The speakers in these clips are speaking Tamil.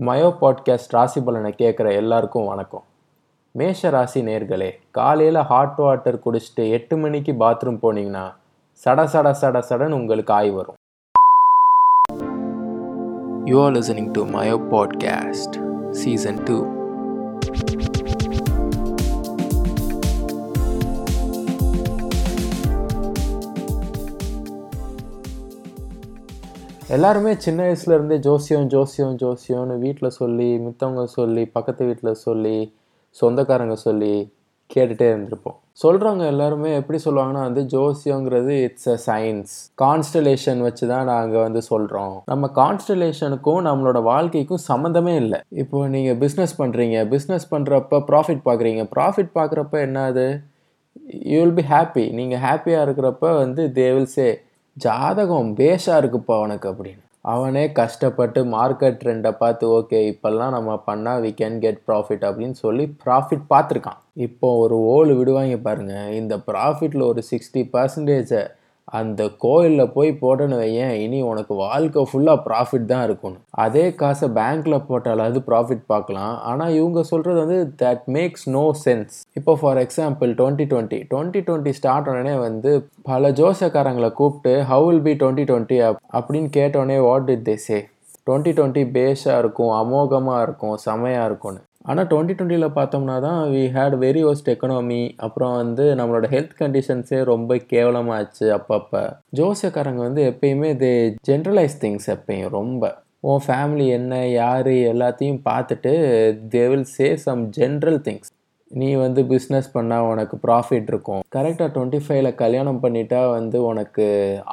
மயோ பாட்காஸ்ட் ராசி பலனை கேட்குற எல்லாருக்கும் வணக்கம். மேஷ ராசி நேர்களே காலையில் ஹாட் வாட்டர் குடிச்சிட்டு எட்டு மணிக்கு பாத்ரூம் போனீங்கன்னா சட சட சட சடன்னு உங்களுக்கு ஆய் வரும். You are listening to Mayo podcast season two எல்லாருமே சின்ன வயசுல இருந்தே ஜோசியம் ஜோசியம் ஜோசியம்னு வீட்டில் சொல்லி மித்தவங்க சொல்லி பக்கத்து வீட்டில் சொல்லி சொந்தக்காரங்க சொல்லி கேட்டுகிட்டே இருந்திருப்போம். சொல்கிறவங்க எல்லாருமே எப்படி சொல்லுவாங்கன்னா வந்து ஜோசியங்கிறது இட்ஸ் அ சயின்ஸ் கான்ஸ்டலேஷன் வச்சு தான் நாங்கள் வந்து சொல்கிறோம் நம்ம கான்ஸ்டலேஷனுக்கும் நம்மளோட வாழ்க்கைக்கும் சம்மந்தமே இல்லை. இப்போ நீங்கள் பிஸ்னஸ் பண்ணுறீங்க பிஸ்னஸ் பண்ணுறப்ப ப்ராஃபிட் பார்க்குறீங்க ப்ராஃபிட் பார்க்குறப்ப என்னது? யூ வில் பி ஹாப்பி நீங்கள் ஹாப்பியாக இருக்கிறப்ப வந்து தே வில் சே ஜாதகம் பேஷாக இருக்குப்பா உனக்கு அப்படின்னு. அவனே கஷ்டப்பட்டு மார்க்கெட் ட்ரெண்டை பார்த்து ஓகே இப்போல்லாம் நம்ம பண்ணால் வி கேன் கெட் ப்ராஃபிட் அப்படின்னு சொல்லி ப்ராஃபிட் பார்த்துருக்கான். இப்போ ஒரு ஓல் விடுவாங்க பாருங்கள் இந்த ப்ராஃபிட்டில் ஒரு சிக்ஸ்டி பர்சன்டேஜை அந்த கோயிலில் போய் போட்டேன்னு வையேன் இனி உனக்கு வாழ்க்கை ஃபுல்லாக ப்ராஃபிட் தான் இருக்கணும். அதே காசை பேங்க்கில் போட்டாலாவது ப்ராஃபிட் பார்க்கலாம். ஆனால் இவங்க சொல்கிறது வந்து தட் மேக்ஸ் நோ சென்ஸ் இப்போ for example twenty twenty twenty twenty start உடனே வந்து பல ஜோசக்காரங்களை கூப்பிட்டு how will be twenty twenty அப்படின்னு கேட்டோடனே what did they say twenty twenty பேஷாக இருக்கும் அமோகமாக இருக்கும் செமையாக இருக்கும்னு. ஆனால் டுவெண்ட்டி டுவெண்ட்டியில் பார்த்தோம்னா தான் we had very worst economy அப்புறம் வந்து நம்மளோட ஹெல்த் கண்டிஷன்ஸே ரொம்ப கேவலமாகச்சு அப்பப்போ. ஜோசியக்காரங்க வந்து எப்பயுமே இது ஜென்ரலைஸ் திங்ஸ் எப்பயும் ரொம்ப. உன் ஃபேமிலி என்ன யார் எல்லாத்தையும் பார்த்துட்டு they will say some general things நீ வந்து பிஸ்னஸ் பண்ணால் உனக்கு ப்ராஃபிட் இருக்கும். கரெக்டாக டுவெண்ட்டி ஃபைவ்ல கல்யாணம் பண்ணிட்டா வந்து உனக்கு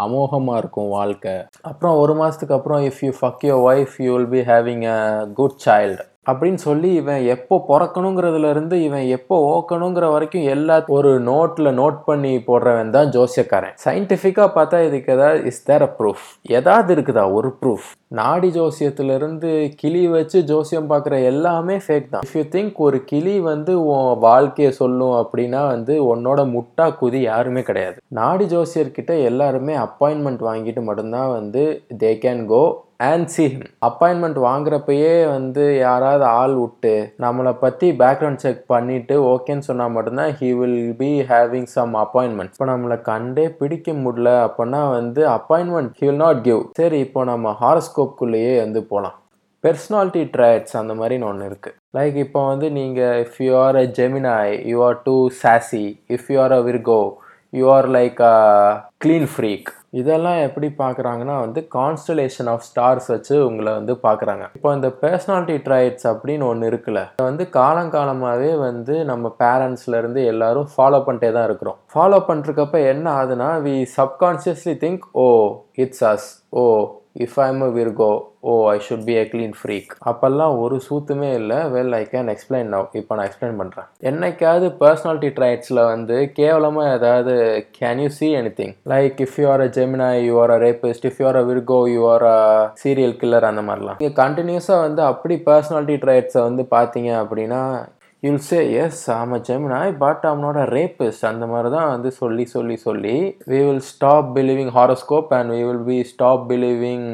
அமோகமாக இருக்கும் வாழ்க்கை. அப்புறம் ஒரு மாதத்துக்கு அப்புறம் if you fuck your wife you will be having a good child அப்படின்னு சொல்லி இவன் எப்போ பிறக்கணுங்கிறதுல இருந்து இவன் எப்போ ஓக்கணுங்கிற வரைக்கும் எல்லா ஒரு நோட்டில் நோட் பண்ணி போடுறவன் தான் ஜோசியக்காரன். சயின்டிஃபிக்காக பார்த்தா இதுக்கு ஏதாவது இஸ் தேர் அ ப்ரூஃப் ஏதாவது இருக்குதா? ஒரு ப்ரூஃப் நாடி ஜோசியத்திலிருந்து கிளி வச்சு ஜோசியம் பார்க்குற எல்லாமே ஃபேக் தான். இஃப் யூ திங்க் ஒரு கிளி வந்து உன் வாழ்க்கையை சொல்லும் அப்படின்னா வந்து உன்னோட முட்டா குதி யாருமே கிடையாது. நாடி ஜோசியர்கிட்ட எல்லாருமே அப்பாயின்மெண்ட் வாங்கிட்டு மட்டும்தான் வந்து they can go and see appointment வாங்குறப்பயே வந்து யாராவது ஆள் விட்டு நம்மளை பற்றி பேக்ரவுண்ட் செக் பண்ணிவிட்டு ஓகேன்னு சொன்னால் மட்டும்தான் he will be having some appointment இப்போ நம்மளை கண்டே பிடிக்க முடியல அப்படின்னா வந்து appointment he will not give சரி இப்போ நம்ம ஹாரஸ்கோப்குள்ளேயே வந்து போகலாம் பெர்சனாலிட்டி ட்ரைட்ஸ் அந்த மாதிரின்னு ஒன்று இருக்குது லைக் இப்போ வந்து நீங்கள் if you are a Gemini you are too sassy if you are a Virgo you are like a clean freak இதெல்லாம் எப்படி பார்க்குறாங்கன்னா வந்து கான்ஸ்டலேஷன் ஆஃப் ஸ்டார்ஸ் வச்சு உங்களை வந்து பார்க்குறாங்க. இப்போ இந்த பர்சனாலிட்டி ட்ரைட்ஸ் அப்படின்னு ஒன்று இருக்குல்ல வந்து காலங்காலமாகவே வந்து நம்ம பேரண்ட்ஸ்லேருந்து எல்லாரும் ஃபாலோ பண்ணிட்டே தான் இருக்கிறோம். ஃபாலோ பண்ணிருக்கப்ப என்ன ஆகுதுன்னா we subconsciously think oh it's us oh if I'm a Virgo oh I should be a clean freak அப்போல்லாம் ஒரு சூத்துமே இல்லை. Well I can explain now இப்போ நான் எக்ஸ்பிளைன் பண்ணுறேன் என்னைக்காவது பர்சனாலிட்டி ட்ரைட்ஸில் வந்து கேவலமாக ஏதாவது can you see anything like if you are a Gemini you are a rapist if you are a Virgo you are a serial killer அந்த மாதிரிலாம். நீங்கள் கண்டினியூஸாக வந்து அப்படி பர்சனாலிட்டி ட்ரைட்ஸை வந்து பார்த்தீங்க அப்படின்னா you'll say yes am Gemini but அவனோட ரேப்பிஸ்ட் அந்த மாதிரி தான் வந்து சொல்லி சொல்லி சொல்லி we will stop believing horoscope and we will be stop believing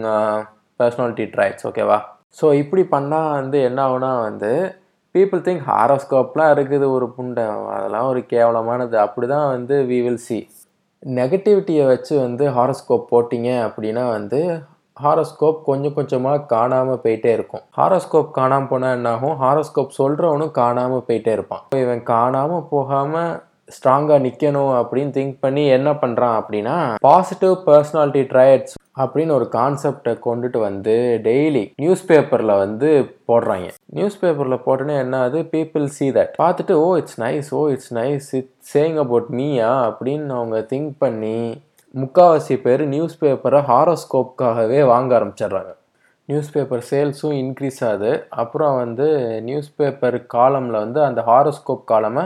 personality traits ஓகேவா ஸோ இப்படி பண்ணால் வந்து என்ன ஆகுனா வந்து பீப்புள் திங்க் ஹாரோஸ்கோப்லாம் இருக்குது ஒரு புண்டை. அதெல்லாம் ஒரு கேவலமானது. அப்படி தான் வந்து வி வில் சி நெகட்டிவிட்டியை வச்சு வந்து ஹாரோஸ்கோப் போட்டிங்க அப்படின்னா வந்து ஹாரோஸ்கோப் கொஞ்சம் கொஞ்சமாக காணாமல் போயிட்டே இருக்கும். ஹாரோஸ்கோப் காணாமல் போனால் என்னாகும்? ஹாரோஸ்கோப் சொல்கிறவனும் காணாமல் போயிட்டே இருப்பான். இவன் காணாமல் போகாமல் ஸ்ட்ராங்காக நிற்கணும் அப்படின்னு திங்க் பண்ணி என்ன பண்ணுறான் அப்படின்னா பாசிட்டிவ் பர்சனாலிட்டி ட்ரையட்ஸ் அப்படின்னு ஒரு கான்செப்டை கொண்டுட்டு வந்து டெய்லி நியூஸ் பேப்பரில் வந்து போடுறாங்க. நியூஸ் பேப்பரில் போட்டோன்னே என்ன ஆகுது? பீப்புள் சி தட் பார்த்துட்டு ஓ it's nice oh it's nice it saying about மீயா அப்படின்னு அவங்க திங்க் பண்ணி முக்கால்வாசி பேர் நியூஸ் பேப்பரை ஹாரோஸ்கோப்காகவே வாங்க ஆரம்பிச்சிடுறாங்க. நியூஸ் பேப்பர் சேல்ஸும் இன்க்ரீஸ் ஆகுது. அப்புறம் வந்து நியூஸ் பேப்பர் காலமில் வந்து அந்த ஹாரோஸ்கோப் காலமை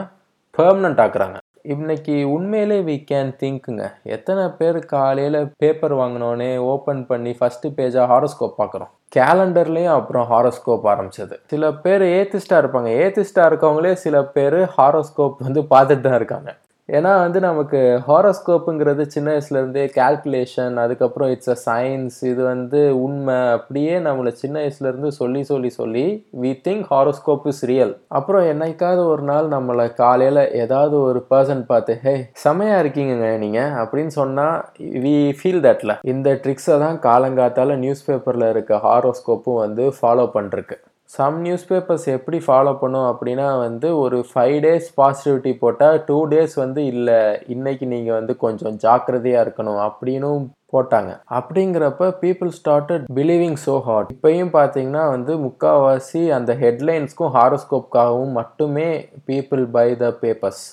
பெர்மனண்ட் ஆக்குறாங்க. இன்னைக்கு உண்மையிலே வி கேன் திங்க்குங்க எத்தனை பேர் காலையில் பேப்பர் வாங்கினோடனே ஓப்பன் பண்ணி ஃபஸ்ட்டு பேஜாக ஹாரோஸ்கோப் பார்க்குறோம் கேலண்டர்லேயும் அப்புறம் ஹாரோஸ்கோப் ஆரம்பிச்சது. சில பேர் ஏத்திஸ்டாக இருப்பாங்க. ஏத்திஸ்டாக இருக்கவங்களே சில பேர் ஹாரோஸ்கோப் வந்து பார்த்துட்டு தான் இருக்காங்க. ஏன்னா வந்து நமக்கு ஹாரோஸ்கோப்புங்கிறது சின்ன வயசுலேருந்தே கால்குலேஷன் அதுக்கப்புறம் இட்ஸ் அ சயின்ஸ் இது வந்து உண்மை அப்படியே நம்மளை சின்ன வயசுலேருந்து சொல்லி சொல்லி சொல்லி we think horoscope is real அப்புறம் என்னைக்காவது ஒரு நாள் நம்மளை காலையில் ஏதாவது ஒரு பர்சன் பார்த்து ஹே செமையாக இருக்கீங்கங்க நீங்கள் அப்படின்னு சொன்னால் வி ஃபீல் தட்ல இந்த ட்ரிக்ஸை தான் காலங்காத்தால நியூஸ் பேப்பரில் இருக்க ஹாரோஸ்கோப்பும் வந்து ஃபாலோ பண்ணிருக்கு சம் நியூஸ் பேப்பர்ஸ் எப்படி ஃபாலோ பண்ணும் அப்படின்னா வந்து ஒரு ஃபைவ் டேஸ் பாசிட்டிவிட்டி போட்டால் டூ டேஸ் வந்து இல்லை இன்னைக்கு நீங்கள் வந்து கொஞ்சம் ஜாக்கிரதையாக இருக்கணும் அப்படின்னும் போட்டாங்க. அப்படிங்கிறப்ப people started believing so hard இப்போயும் பார்த்தீங்கன்னா வந்து முக்கால்வாசி அந்த ஹெட்லைன்ஸ்க்கும் ஹாரோஸ்கோப்காகவும் மட்டுமே பீப்புள் பை த பேப்பர்ஸ்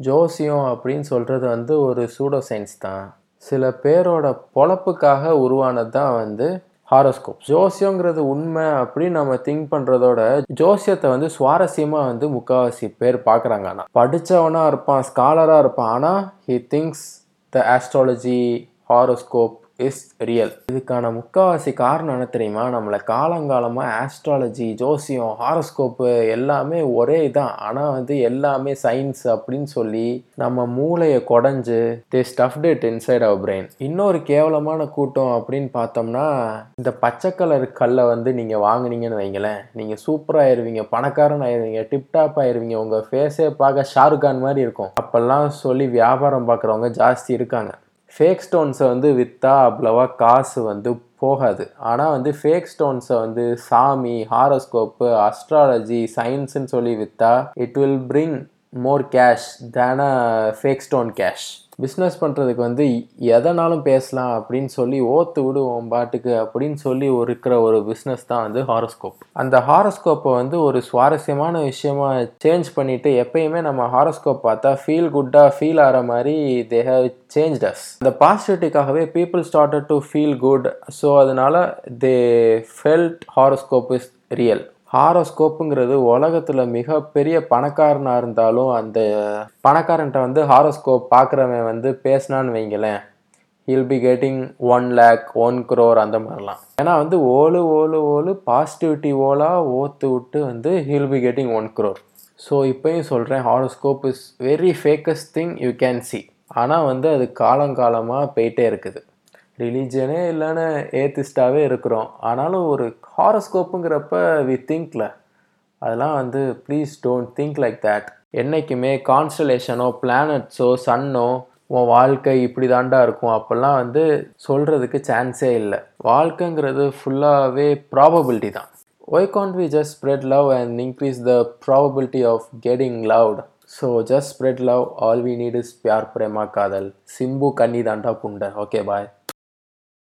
ஜோசியம் அப்படின்னு சொல்கிறது வந்து ஒரு சூடோ சயின்ஸ் தான். சில பேரோட பொழப்புக்காக உருவானது தான் வந்து ஹாரோஸ்கோப். ஜோசியங்கிறது உண்மை அப்படின்னு நம்ம திங்க் பண்ணுறதோட ஜோசியத்தை வந்து சுவாரஸ்யமாக வந்து முக்கால்வாசி பேர் பார்க்குறாங்க. ஆனால் படித்தவனாக இருப்பான் ஸ்காலராக இருப்பான். ஆனால் he thinks the astrology horoscope is real இதுக்கான முக்கால்வாசி காரணம் என்ன தெரியுமா? நம்மளை காலங்காலமாக ஆஸ்ட்ராலஜி ஜோசியம் ஹாரோஸ்கோப்பு எல்லாமே ஒரே இதான். ஆனால் வந்து எல்லாமே சயின்ஸ் அப்படின்னு சொல்லி நம்ம மூளையை குடஞ்சு they stuffed it inside our brain இன்னொரு கேவலமான கூட்டம் அப்படின்னு பார்த்தோம்னா இந்த பச்சை கலர் கல்லை வந்து நீங்கள் வாங்குனீங்கன்னு வைங்களேன். நீங்கள் சூப்பராக ஆயிருவீங்க பணக்காரன் ஆயிருவீங்க டிப்டாப் ஆயிருவீங்க உங்கள் ஃபேஸே பார்க்க ஷாருக்கான் மாதிரி இருக்கும். அப்போல்லாம் சொல்லி வியாபாரம் பார்க்குறவங்க ஜாஸ்தி இருக்காங்க. ஃபேக் ஸ்டோன்ஸை வந்து விற்றா அவ்வளோவா காசு வந்து போகாது. ஆனால் வந்து ஃபேக் ஸ்டோன்ஸை வந்து சாமி ஹாரோஸ்கோப்பு அஸ்ட்ராலஜி சயின்ஸுன்னு சொல்லி விற்றா it will bring more cash than a fake stone cash business பண்ணுறதுக்கு வந்து எதனாலும் பேசலாம் அப்படின்னு சொல்லி ஓத்து விடுவோம் பாட்டுக்கு அப்படின்னு சொல்லி ஒரு இருக்கிற ஒரு பிஸ்னஸ் தான் வந்து ஹாரோஸ்கோப் அந்த ஹாரோஸ்கோப்பை வந்து ஒரு சுவாரஸ்யமான விஷயமா சேஞ்ச் பண்ணிட்டு எப்பயுமே நம்ம ஹாரோஸ்கோப் பார்த்தா ஃபீல் குட்டாக ஃபீல் ஆகிற மாதிரி தே ஹவ் சேஞ்ச் அஸ் அந்த பாசிட்டிவிட்டிக்காகவே people started to feel good so அதனால they felt horoscope is real ஹாரோஸ்கோப்புங்கிறது உலகத்தில் மிகப்பெரிய பணக்காரனாக இருந்தாலும் அந்த பணக்காரன்ட்ட வந்து ஹாரோஸ்கோப் பார்க்குறவன் வந்து பேசினான்னு வைங்களேன். He'll be getting one lakh one crore அந்த மாதிரிலாம். ஏன்னா வந்து ஓலு ஓலு ஓலு பாசிட்டிவிட்டி ஓலா ஓத்து விட்டு வந்து he'll be getting one crore so இப்போயும் சொல்கிறேன் horoscope is very fakest thing you can see ஆனால் வந்து அது காலங்காலமாக போயிட்டே இருக்குது. ரிலீஜியனே இல்லைன்னு ஏத்திஸ்டாகவே இருக்கிறோம். ஆனாலும் ஒரு ஹாரோஸ்கோப்புங்கிறப்ப வி திங்க்ல அதெல்லாம் வந்து please don't think like that என்றைக்குமே கான்ஸ்டலேஷனோ பிளானட்ஸோ சன்னோ உன் வாழ்க்கை இப்படி தாண்டா இருக்கும். அப்போல்லாம் வந்து சொல்கிறதுக்கு சான்ஸே இல்லை. வாழ்க்கைங்கிறது ஃபுல்லாகவே ப்ராபபிலிட்டி தான். Why can't we just spread love and increase the probability of getting loved so just spread love all we need is Pyaar Prema kadhal Simbu கன்னி தாண்டா புண்டை ஓகே பாய்